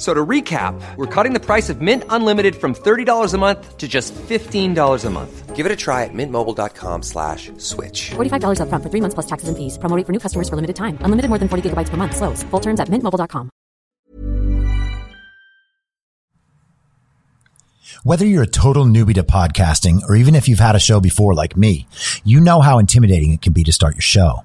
So to recap, we're cutting the price of Mint Unlimited from $30 a month to just $15 a month. Give it a try at mintmobile.com slash switch. $45 upfront for three months plus taxes and fees. Promo for new customers for limited time. Unlimited more than 40 gigabytes per month. Slows. Full terms at mintmobile.com. Whether you're a total newbie to podcasting or even if you've had a show before like me, you know how intimidating it can be to start your show.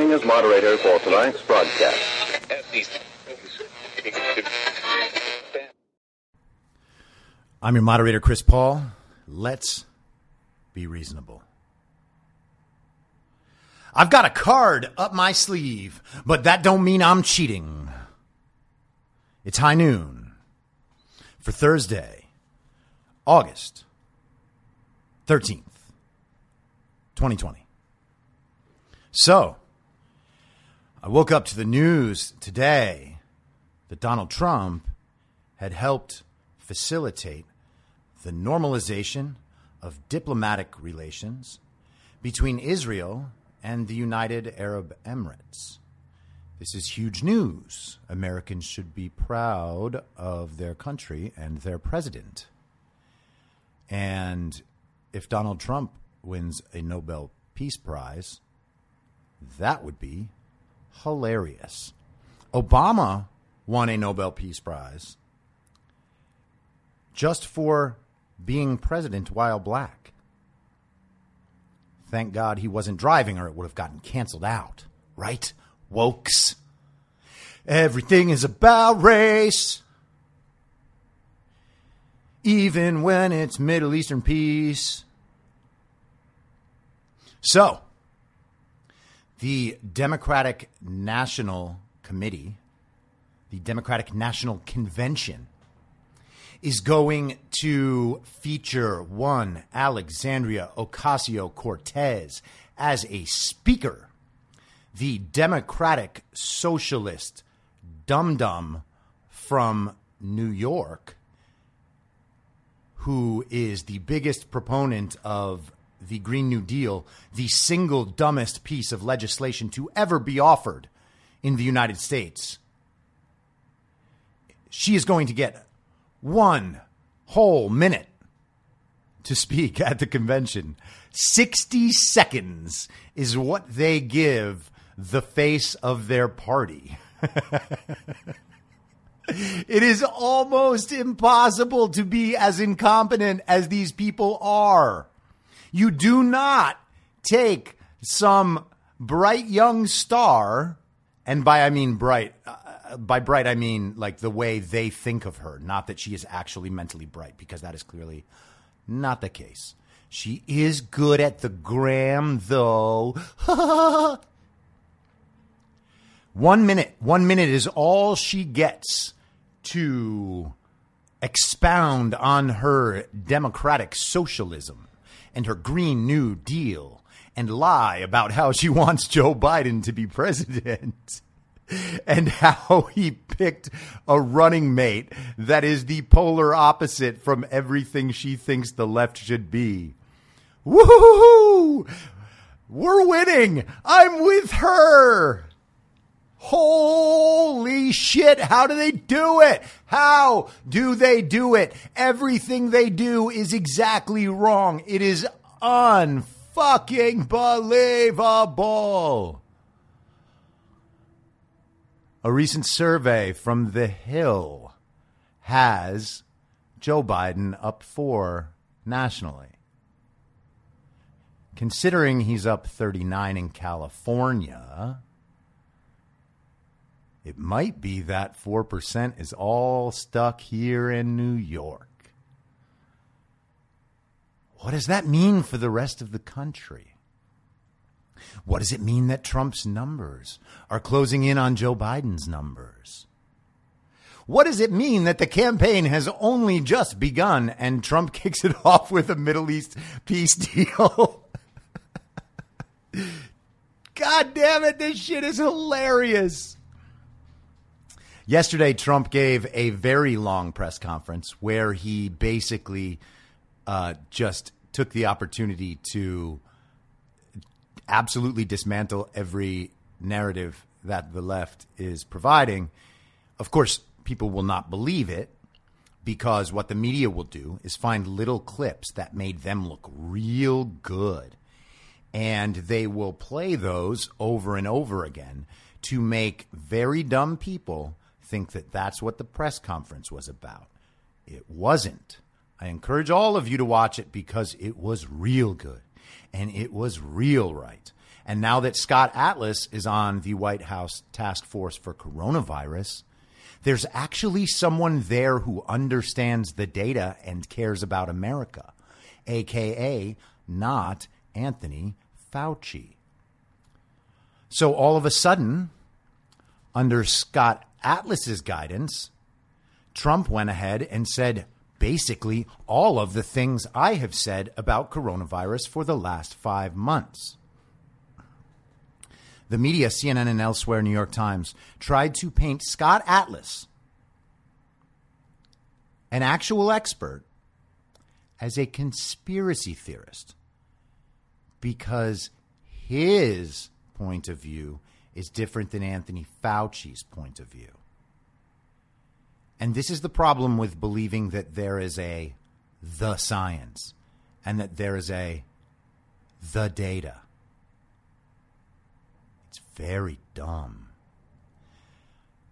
Acting as moderator for tonight's broadcast. I'm your moderator, Chris Paul. Let's be reasonable. I've got a card up my sleeve, but that don't mean I'm cheating. It's high noon for Thursday, August 13th, 2020. So, I woke up to the news today that Donald Trump had helped facilitate the normalization of diplomatic relations between Israel and the United Arab Emirates. This is huge news. Americans should be proud of their country and their president. And if Donald Trump wins a Nobel Peace Prize, that would be hilarious. Obama won a Nobel Peace Prize just for being president while black. Thank God he wasn't driving or it would have gotten canceled out, right? Wokes. Everything is about race. Even when it's Middle Eastern peace. So, the Democratic National Committee, the Democratic National Convention, is going to feature one Alexandria Ocasio Cortez as a speaker. The Democratic Socialist dum dum from New York, who is the biggest proponent of the Green New Deal, the single dumbest piece of legislation to ever be offered in the United States, she is going to get one whole minute to speak at the convention. 60 seconds is what they give the face of their party. it is almost impossible to be as incompetent as these people are. You do not take some bright young star, and by I mean bright, uh, by bright I mean like the way they think of her, not that she is actually mentally bright, because that is clearly not the case. She is good at the gram, though. one minute, one minute is all she gets to expound on her democratic socialism and her Green New Deal and lie about how she wants Joe Biden to be president and how he picked a running mate that is the polar opposite from everything she thinks the left should be. Woohoo! We're winning! I'm with her! Holy shit, how do they do it? How do they do it? Everything they do is exactly wrong. It is unfucking believable. A recent survey from The Hill has Joe Biden up four nationally. Considering he's up 39 in California, it might be that 4% is all stuck here in New York. What does that mean for the rest of the country? What does it mean that Trump's numbers are closing in on Joe Biden's numbers? What does it mean that the campaign has only just begun and Trump kicks it off with a Middle East peace deal? God damn it, this shit is hilarious. Yesterday, Trump gave a very long press conference where he basically uh, just took the opportunity to absolutely dismantle every narrative that the left is providing. Of course, people will not believe it because what the media will do is find little clips that made them look real good. And they will play those over and over again to make very dumb people think that that's what the press conference was about. It wasn't. I encourage all of you to watch it because it was real good and it was real right. And now that Scott Atlas is on the White House task force for coronavirus, there's actually someone there who understands the data and cares about America, aka not Anthony Fauci. So all of a sudden, under Scott Atlas's guidance, Trump went ahead and said basically all of the things I have said about coronavirus for the last five months. The media, CNN and elsewhere, New York Times, tried to paint Scott Atlas, an actual expert, as a conspiracy theorist because his point of view is different than Anthony Fauci's point of view. And this is the problem with believing that there is a the science and that there is a the data. It's very dumb.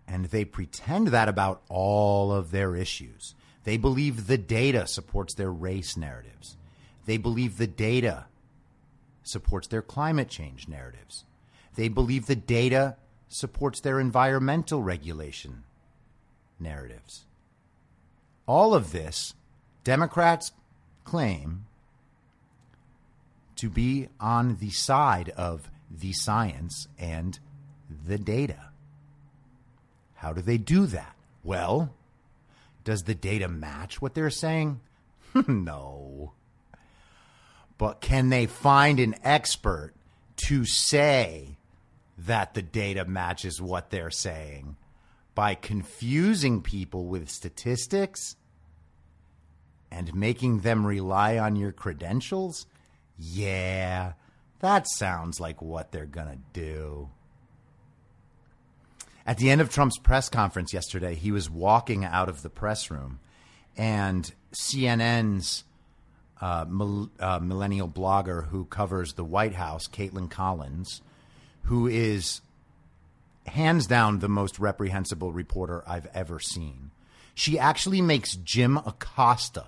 And they pretend that about all of their issues. They believe the data supports their race narratives. They believe the data supports their climate change narratives. They believe the data supports their environmental regulation narratives. All of this, Democrats claim to be on the side of the science and the data. How do they do that? Well, does the data match what they're saying? no. But can they find an expert to say that the data matches what they're saying by confusing people with statistics and making them rely on your credentials? Yeah, that sounds like what they're going to do. At the end of Trump's press conference yesterday, he was walking out of the press room, and CNN's uh, uh, millennial blogger who covers the White House, Kaitlan Collins, who is hands down the most reprehensible reporter I've ever seen. She actually makes Jim Acosta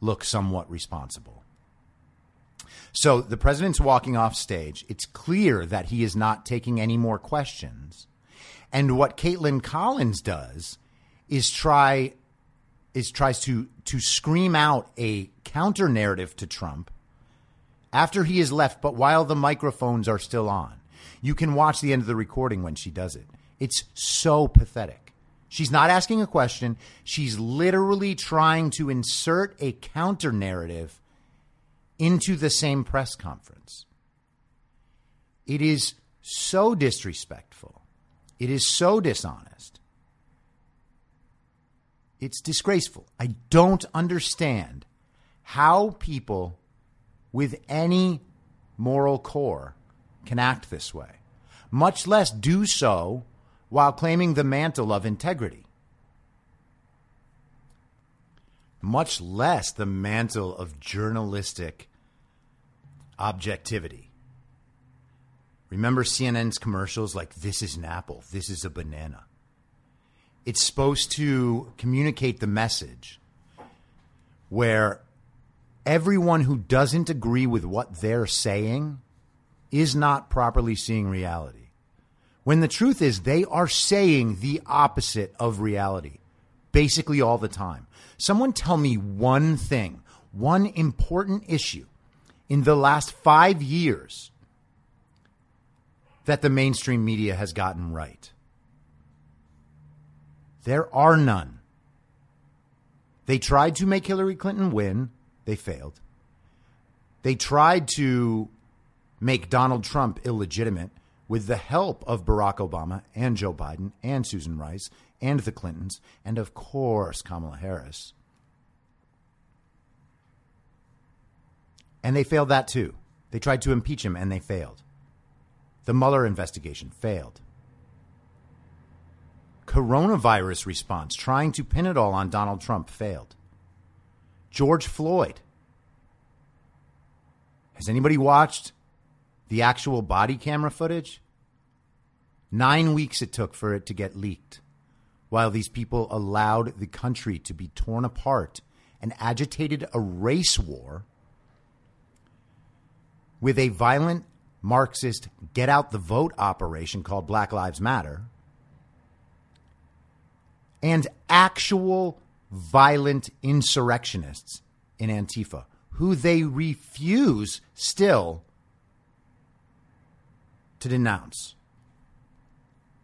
look somewhat responsible. So the president's walking off stage. It's clear that he is not taking any more questions. And what Kaitlan Collins does is try is tries to to scream out a counter narrative to Trump after he is left, but while the microphones are still on. You can watch the end of the recording when she does it. It's so pathetic. She's not asking a question. She's literally trying to insert a counter narrative into the same press conference. It is so disrespectful. It is so dishonest. It's disgraceful. I don't understand how people with any moral core can act this way, much less do so while claiming the mantle of integrity, much less the mantle of journalistic objectivity. Remember CNN's commercials like, this is an apple, this is a banana. It's supposed to communicate the message where everyone who doesn't agree with what they're saying is not properly seeing reality. When the truth is, they are saying the opposite of reality basically all the time. Someone tell me one thing, one important issue in the last five years that the mainstream media has gotten right. There are none. They tried to make Hillary Clinton win, they failed. They tried to make Donald Trump illegitimate with the help of Barack Obama and Joe Biden and Susan Rice and the Clintons and, of course, Kamala Harris. And they failed that too. They tried to impeach him and they failed. The Mueller investigation failed. Coronavirus response, trying to pin it all on Donald Trump, failed. George Floyd. Has anybody watched the actual body camera footage? Nine weeks it took for it to get leaked, while these people allowed the country to be torn apart and agitated a race war with a violent Marxist get out the vote operation called Black Lives Matter and actual violent insurrectionists in Antifa who they refuse still to denounce.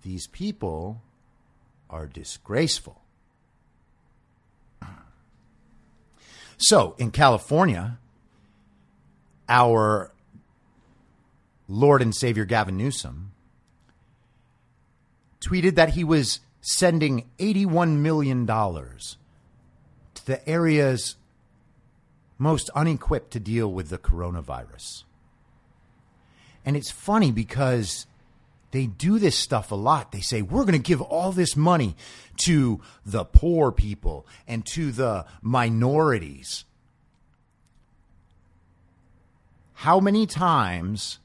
These people are disgraceful. So, in California, our Lord and Savior Gavin Newsom tweeted that he was sending $81 million the areas most unequipped to deal with the coronavirus. And it's funny because they do this stuff a lot. They say, we're going to give all this money to the poor people and to the minorities. How many times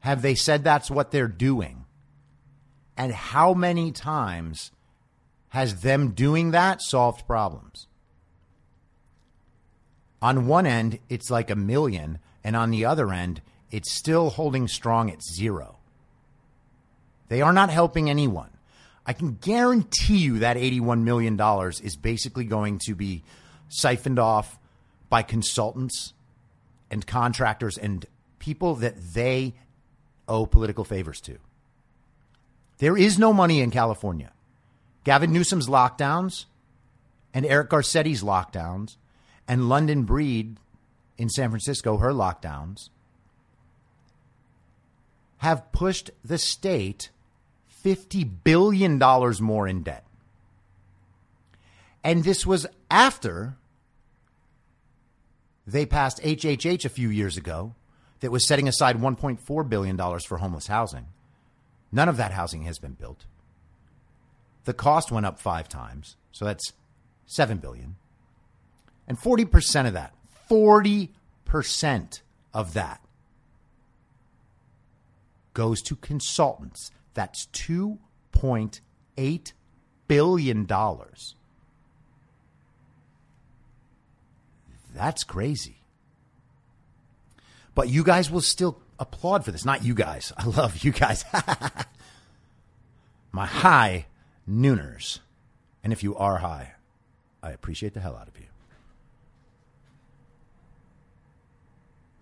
have they said that's what they're doing? And how many times has them doing that solved problems? On one end, it's like a million, and on the other end, it's still holding strong at zero. They are not helping anyone. I can guarantee you that $81 million is basically going to be siphoned off by consultants and contractors and people that they owe political favors to. There is no money in California. Gavin Newsom's lockdowns and Eric Garcetti's lockdowns and London Breed in San Francisco, her lockdowns have pushed the state $50 billion more in debt. And this was after they passed HHH a few years ago that was setting aside $1.4 billion for homeless housing. None of that housing has been built. the cost went up five times. So that's 7 billion. And 40% of that, 40% of that goes to consultants. That's 2.8 billion dollars. That's crazy. But you guys will still applaud for this. Not you guys. I love you guys. My high nooners. And if you are high, I appreciate the hell out of you.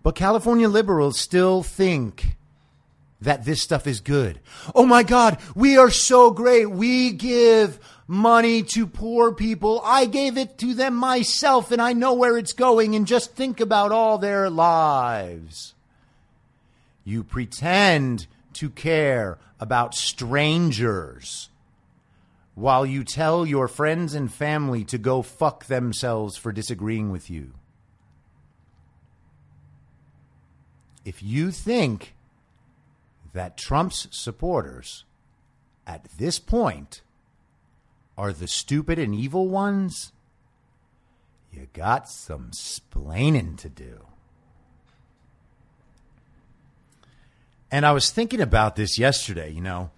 But California liberals still think that this stuff is good. Oh my God, we are so great. We give money to poor people. I gave it to them myself and I know where it's going. And just think about all their lives. You pretend to care about strangers while you tell your friends and family to go fuck themselves for disagreeing with you. If you think that Trump's supporters at this point are the stupid and evil ones, you got some splaining to do. And I was thinking about this yesterday, you know.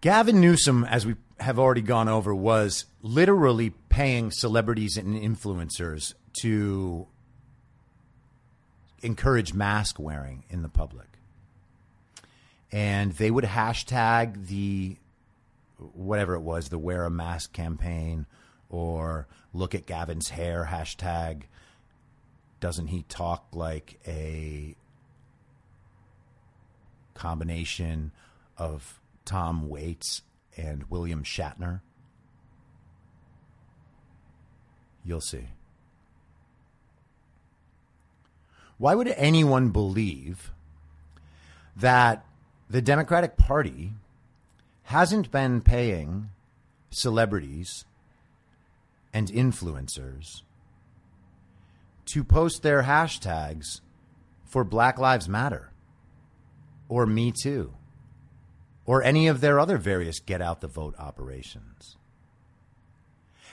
Gavin Newsom, as we have already gone over, was literally paying celebrities and influencers to encourage mask wearing in the public. And they would hashtag the whatever it was, the wear a mask campaign or look at Gavin's hair hashtag. Doesn't he talk like a combination of Tom Waits and William Shatner? You'll see. Why would anyone believe that the Democratic Party hasn't been paying celebrities and influencers to post their hashtags for Black Lives Matter or Me Too or any of their other various get out the vote operations.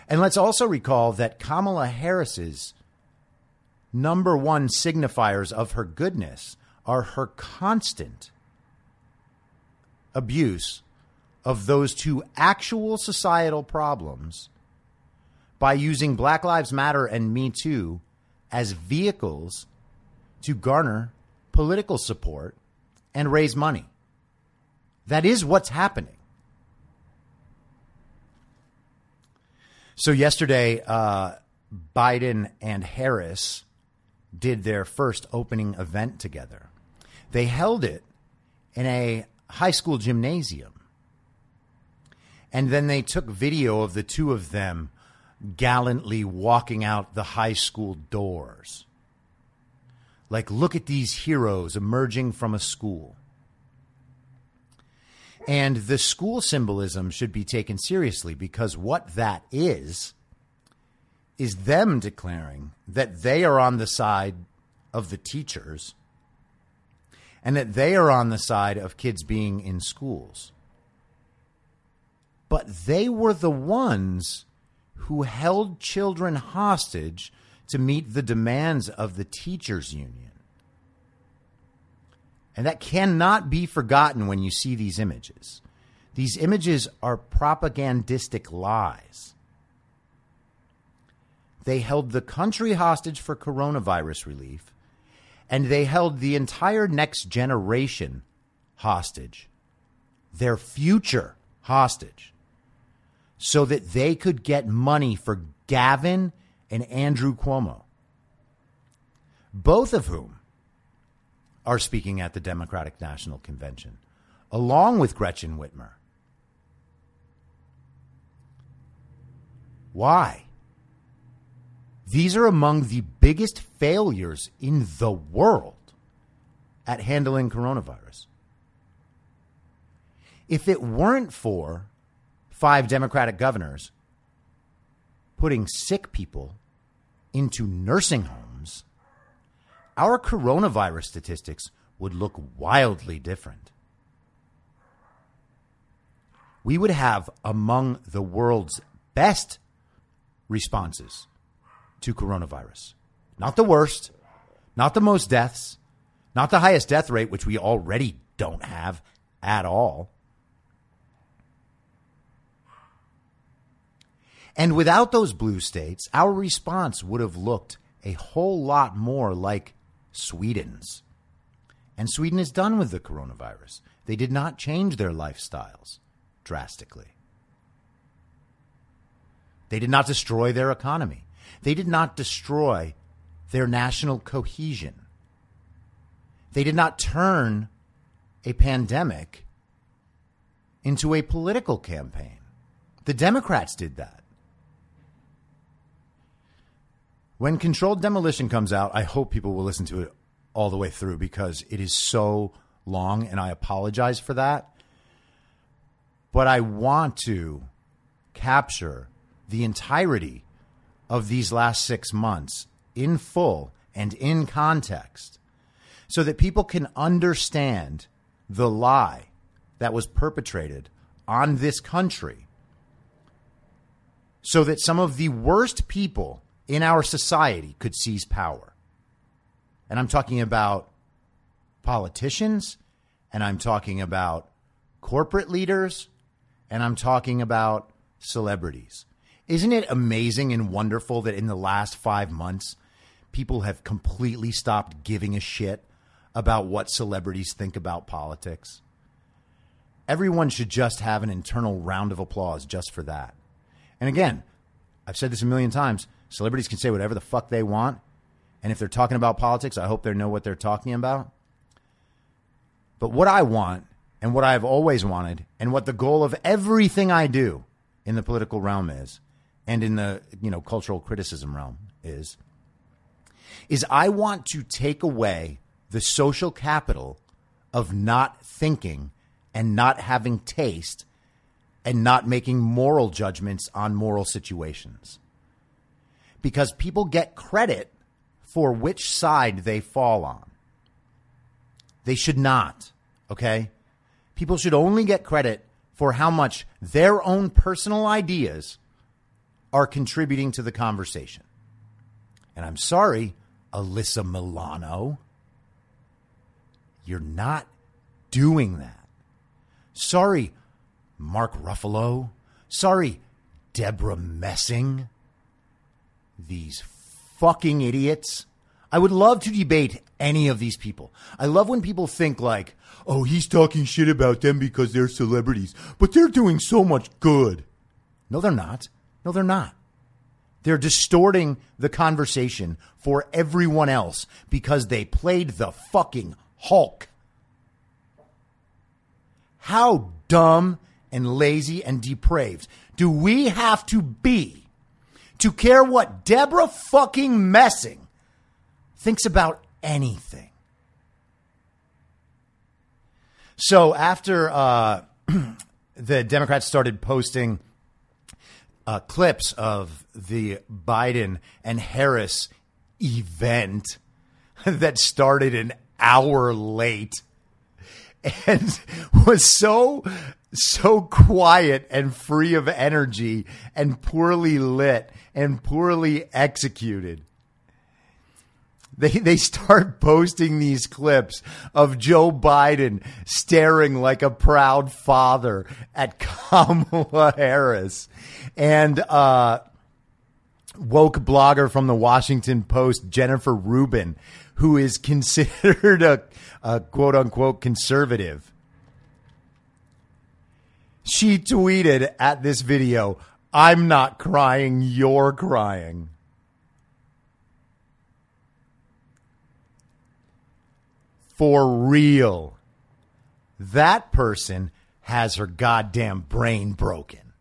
And let's also recall that Kamala Harris's number one signifiers of her goodness are her constant abuse of those two actual societal problems by using Black Lives Matter and Me Too as vehicles to garner political support and raise money. That is what's happening. So, yesterday, uh, Biden and Harris did their first opening event together. They held it in a high school gymnasium. And then they took video of the two of them gallantly walking out the high school doors. Like, look at these heroes emerging from a school. And the school symbolism should be taken seriously because what that is, is them declaring that they are on the side of the teachers and that they are on the side of kids being in schools. But they were the ones who held children hostage to meet the demands of the teachers' union. And that cannot be forgotten when you see these images. These images are propagandistic lies. They held the country hostage for coronavirus relief and they held the entire next generation hostage, their future hostage, so that they could get money for Gavin and Andrew Cuomo, both of whom are speaking at the Democratic National Convention, along with Gretchen Whitmer. Why? These are among the biggest failures in the world at handling coronavirus. If it weren't for five Democratic governors putting sick people into nursing homes, our coronavirus statistics would look wildly different. we would have among the world's best responses to coronavirus. Not the worst, not the most deaths, not the highest death rate, which we already don't have at all. And without those blue states, our response would have looked a whole lot more like Sweden's. And Sweden is done with the coronavirus. They did not change their lifestyles drastically. They did not destroy their economy. They did not destroy their national cohesion. They did not turn a pandemic into a political campaign. The Democrats did that. When controlled demolition comes out, I hope people will listen to it all the way through because it is so long and I apologize for that. But I want to capture the entirety of these last six months in full and in context so that people can understand the lie that was perpetrated on this country so that some of the worst people in our society could seize power. And I'm talking about politicians, and I'm talking about corporate leaders, and I'm talking about celebrities. Isn't it amazing and wonderful that in the last five months, people have completely stopped giving a shit about what celebrities think about politics? Everyone should just have an internal round of applause just for that. And again, I've said this a million times celebrities can say whatever the fuck they want. And if they're talking about politics, I hope they know what they're talking about. But what I want and what I've always wanted and what the goal of everything I do in the political realm is and in the, you know, cultural criticism realm is is I want to take away the social capital of not thinking and not having taste and not making moral judgments on moral situations. Because people get credit for which side they fall on. They should not, okay? People should only get credit for how much their own personal ideas are contributing to the conversation. And I'm sorry, Alyssa Milano, you're not doing that. Sorry, Mark Ruffalo. Sorry, Debra Messing. These fucking idiots. I would love to debate any of these people. I love when people think like, oh, he's talking shit about them because they're celebrities, but they're doing so much good. No, they're not. No, they're not. They're distorting the conversation for everyone else because they played the fucking Hulk. How dumb and lazy and depraved do we have to be to care what Debra fucking Messing thinks about anything? So after uh, the Democrats started posting uh, clips of the Biden and Harris event that started an hour late and was so so quiet and free of energy and poorly lit and poorly executed they they start posting these clips of Joe Biden staring like a proud father at Kamala Harris. And uh, woke blogger from the Washington Post Jennifer Rubin who is considered a, a quote unquote conservative. She tweeted at this video I'm not crying you're crying for real. That person has her goddamn brain broken.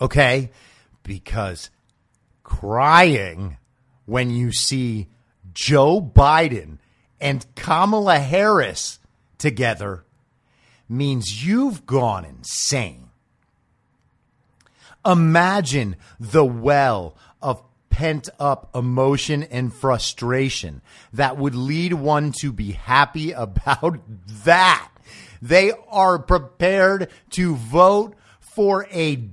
Okay? Because crying when you see Joe Biden and Kamala Harris together means you've gone insane. Imagine the well of pent up emotion and frustration that would lead one to be happy about that. They are prepared to vote for a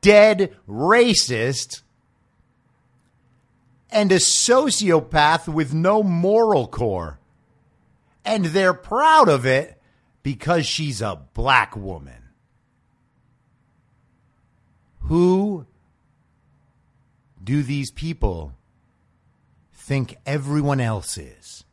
dead racist and a sociopath with no moral core. And they're proud of it because she's a black woman. Who do these people think everyone else is?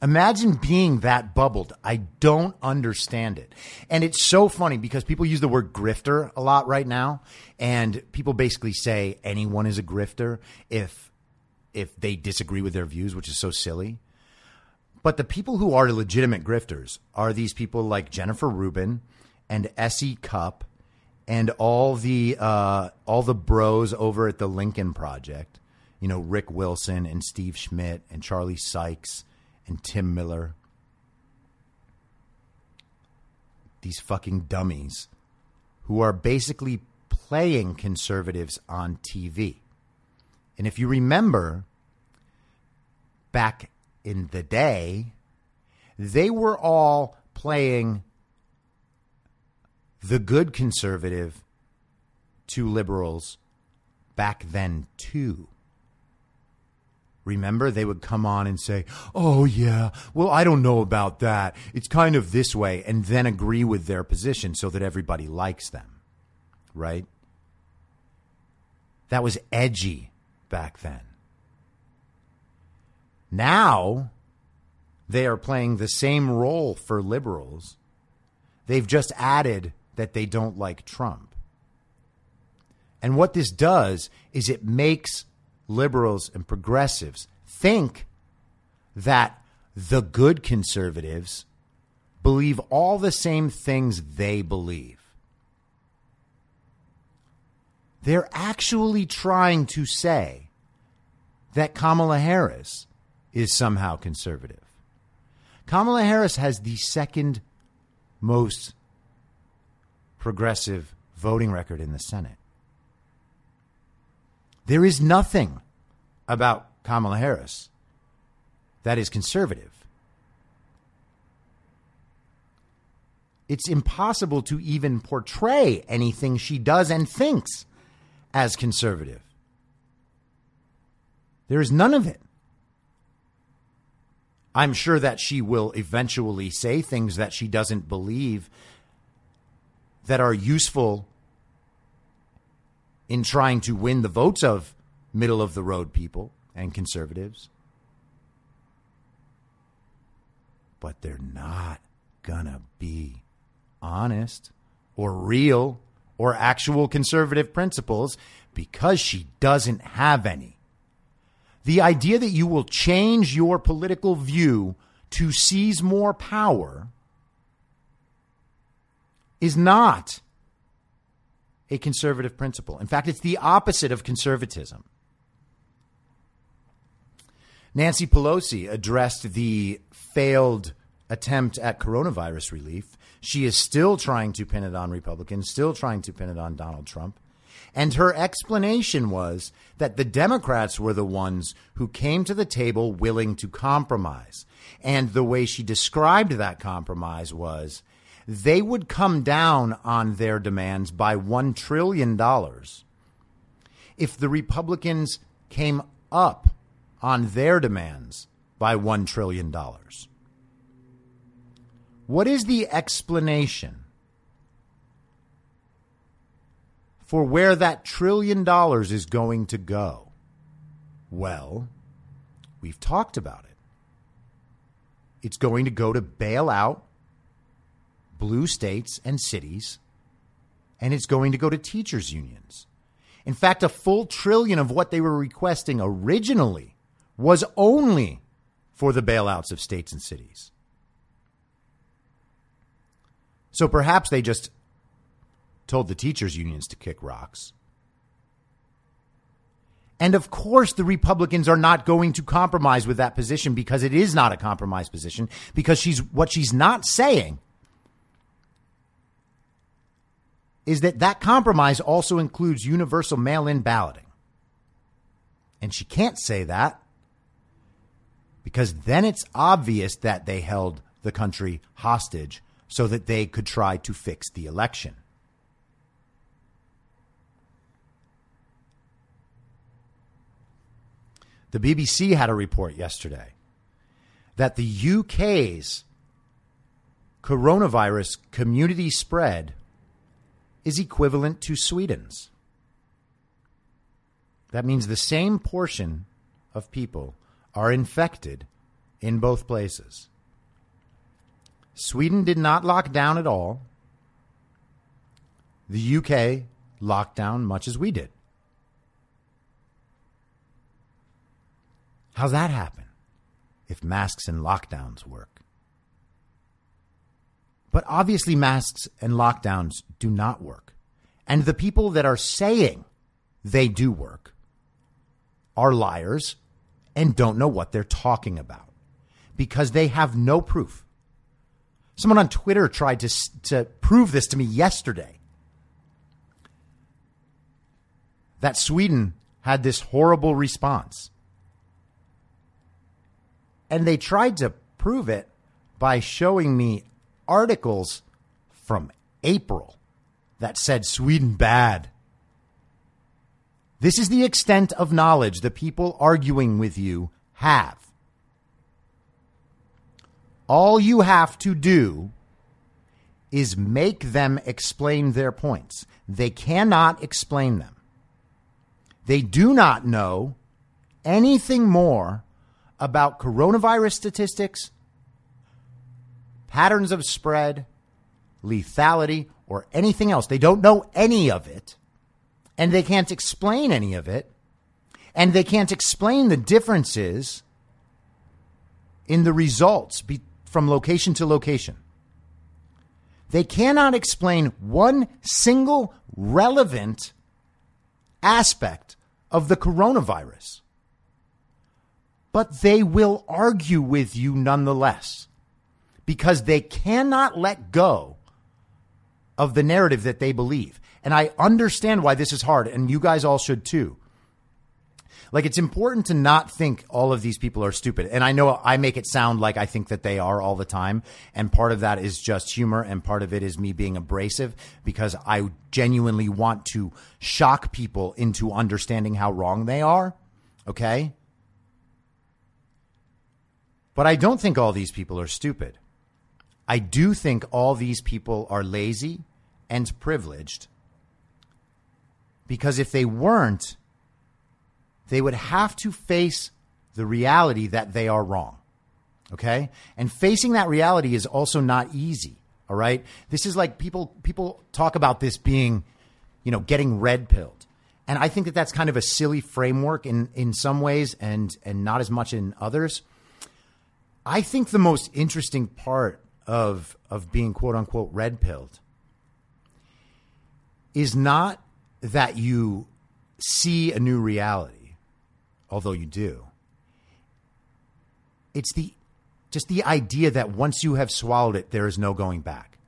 Imagine being that bubbled. I don't understand it. And it's so funny because people use the word grifter a lot right now. And people basically say anyone is a grifter if if they disagree with their views, which is so silly. But the people who are legitimate grifters are these people like Jennifer Rubin and S.E. Cupp and all the uh, all the bros over at the Lincoln Project. You know, Rick Wilson and Steve Schmidt and Charlie Sykes and Tim Miller. These fucking dummies who are basically playing conservatives on TV. And if you remember back in the day, they were all playing the good conservative to liberals back then, too. Remember, they would come on and say, Oh, yeah, well, I don't know about that. It's kind of this way, and then agree with their position so that everybody likes them. Right? That was edgy back then. Now, they are playing the same role for liberals. They've just added that they don't like Trump. And what this does is it makes liberals and progressives think that the good conservatives believe all the same things they believe. They're actually trying to say that Kamala Harris is somehow conservative. Kamala Harris has the second most progressive voting record in the Senate. There is nothing about Kamala Harris that is conservative. It's impossible to even portray anything she does and thinks as conservative. There is none of it. I'm sure that she will eventually say things that she doesn't believe that are useful in trying to win the votes of middle of the road people and conservatives. But they're not gonna be honest or real or actual conservative principles because she doesn't have any. The idea that you will change your political view to seize more power is not a conservative principle. In fact, it's the opposite of conservatism. Nancy Pelosi addressed the failed attempt at coronavirus relief. She is still trying to pin it on Republicans, still trying to pin it on Donald Trump. And her explanation was that the Democrats were the ones who came to the table willing to compromise. And the way she described that compromise was they would come down on their demands by $1 trillion if the Republicans came up on their demands by $1 trillion. What is the explanation for where that trillion dollars is going to go? Well, we've talked about it. It's going to go to bail out blue states and cities, and it's going to go to teachers' unions. In fact, a full trillion of what they were requesting originally was only for the bailouts of states and cities. So perhaps they just told the teachers' unions to kick rocks. And of course, the Republicans are not going to compromise with that position because it is not a compromise position. Because she's what she's not saying is that that compromise also includes universal mail in balloting. And she can't say that because then it's obvious that they held the country hostage so that they could try to fix the election. The BBC had a report yesterday that the UK's coronavirus community spread is equivalent to Sweden's. That means the same portion of people are infected in both places. Sweden did not lock down at all. The UK locked down much as we did. How's that happen if masks and lockdowns work? But obviously, masks and lockdowns do not work. And the people that are saying they do work are liars and don't know what they're talking about because they have no proof. Someone on Twitter tried to, to prove this to me yesterday that Sweden had this horrible response. And they tried to prove it by showing me articles from April that said Sweden bad. This is the extent of knowledge the people arguing with you have. All you have to do is make them explain their points. They cannot explain them. They do not know anything more about coronavirus statistics, patterns of spread, lethality, or anything else. They don't know any of it, and they can't explain any of it, and they can't explain the differences in the results be- from location to location. They cannot explain one single relevant aspect of the coronavirus. But they will argue with you nonetheless because they cannot let go of the narrative that they believe. And I understand why this is hard, and you guys all should too. Like, it's important to not think all of these people are stupid. And I know I make it sound like I think that they are all the time. And part of that is just humor, and part of it is me being abrasive because I genuinely want to shock people into understanding how wrong they are. Okay? But I don't think all these people are stupid. I do think all these people are lazy and privileged. Because if they weren't, they would have to face the reality that they are wrong. Okay? And facing that reality is also not easy. All right? This is like people people talk about this being, you know, getting red pilled. And I think that that's kind of a silly framework in in some ways and and not as much in others. I think the most interesting part of of being quote unquote red pilled is not that you see a new reality, although you do. It's the just the idea that once you have swallowed it, there is no going back.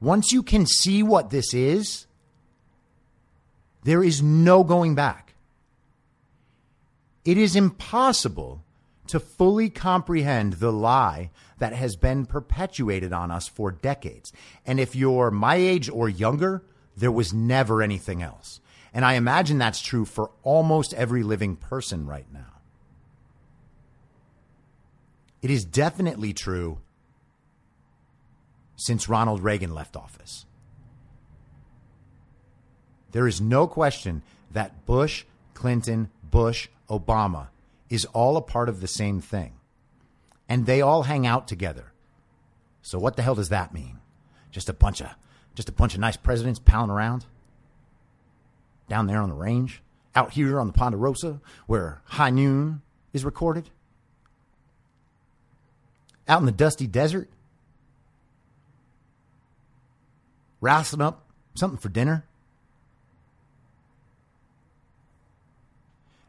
Once you can see what this is, there is no going back. It is impossible to fully comprehend the lie that has been perpetuated on us for decades. And if you're my age or younger, there was never anything else. And I imagine that's true for almost every living person right now. It is definitely true since Ronald Reagan left office. There is no question that Bush, Clinton, Bush, Obama is all a part of the same thing. And they all hang out together. So what the hell does that mean? Just a bunch of just a bunch of nice presidents palling around down there on the range, out here on the Ponderosa where High Noon is recorded, out in the dusty desert, rousing up something for dinner.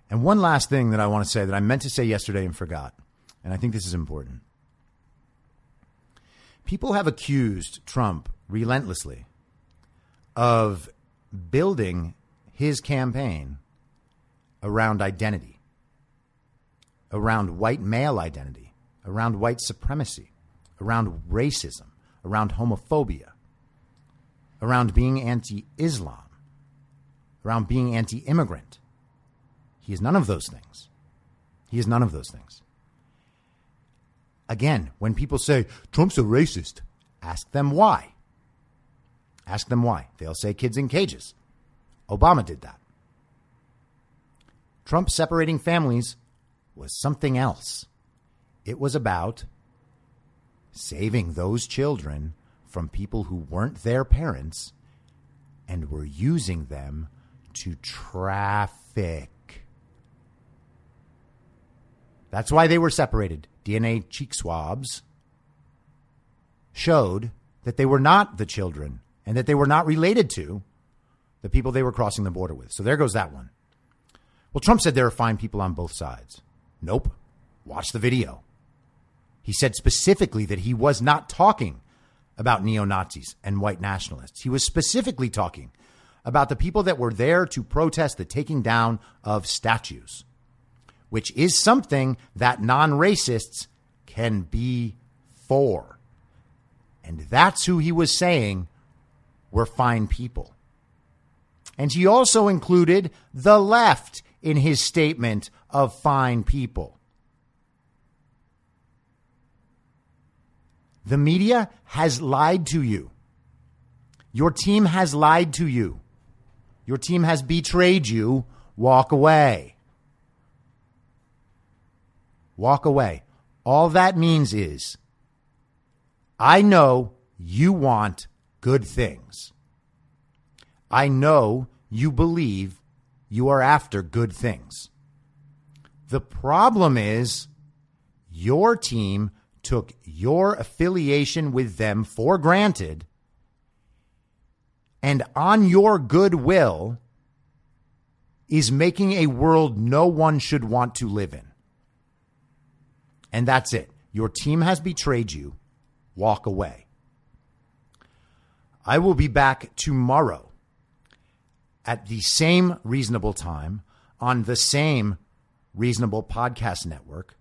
And one last thing that I want to say that I meant to say yesterday and forgot, and I think this is important. People have accused Trump relentlessly of building his campaign around identity, around white male identity, around white supremacy, around racism, around homophobia, around being anti Islam, around being anti immigrant. He is none of those things. He is none of those things. Again, when people say Trump's a racist, ask them why. Ask them why. They'll say kids in cages. Obama did that. Trump separating families was something else. It was about saving those children from people who weren't their parents and were using them to traffic. That's why they were separated. DNA cheek swabs showed that they were not the children and that they were not related to the people they were crossing the border with. So there goes that one. Well, Trump said there are fine people on both sides. Nope. Watch the video. He said specifically that he was not talking about neo Nazis and white nationalists. He was specifically talking about the people that were there to protest the taking down of statues, which is something that non racists can be for. And that's who he was saying were fine people. And he also included the left in his statement of fine people. The media has lied to you. Your team has lied to you. Your team has betrayed you. Walk away. Walk away. All that means is I know you want good things. I know you believe you are after good things. The problem is your team took your affiliation with them for granted and on your goodwill is making a world no one should want to live in. And that's it. Your team has betrayed you. Walk away. I will be back tomorrow at the same reasonable time on the same reasonable podcast network.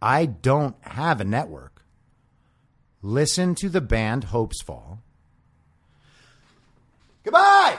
I don't have a network. Listen to the band Hopesfall. Goodbye!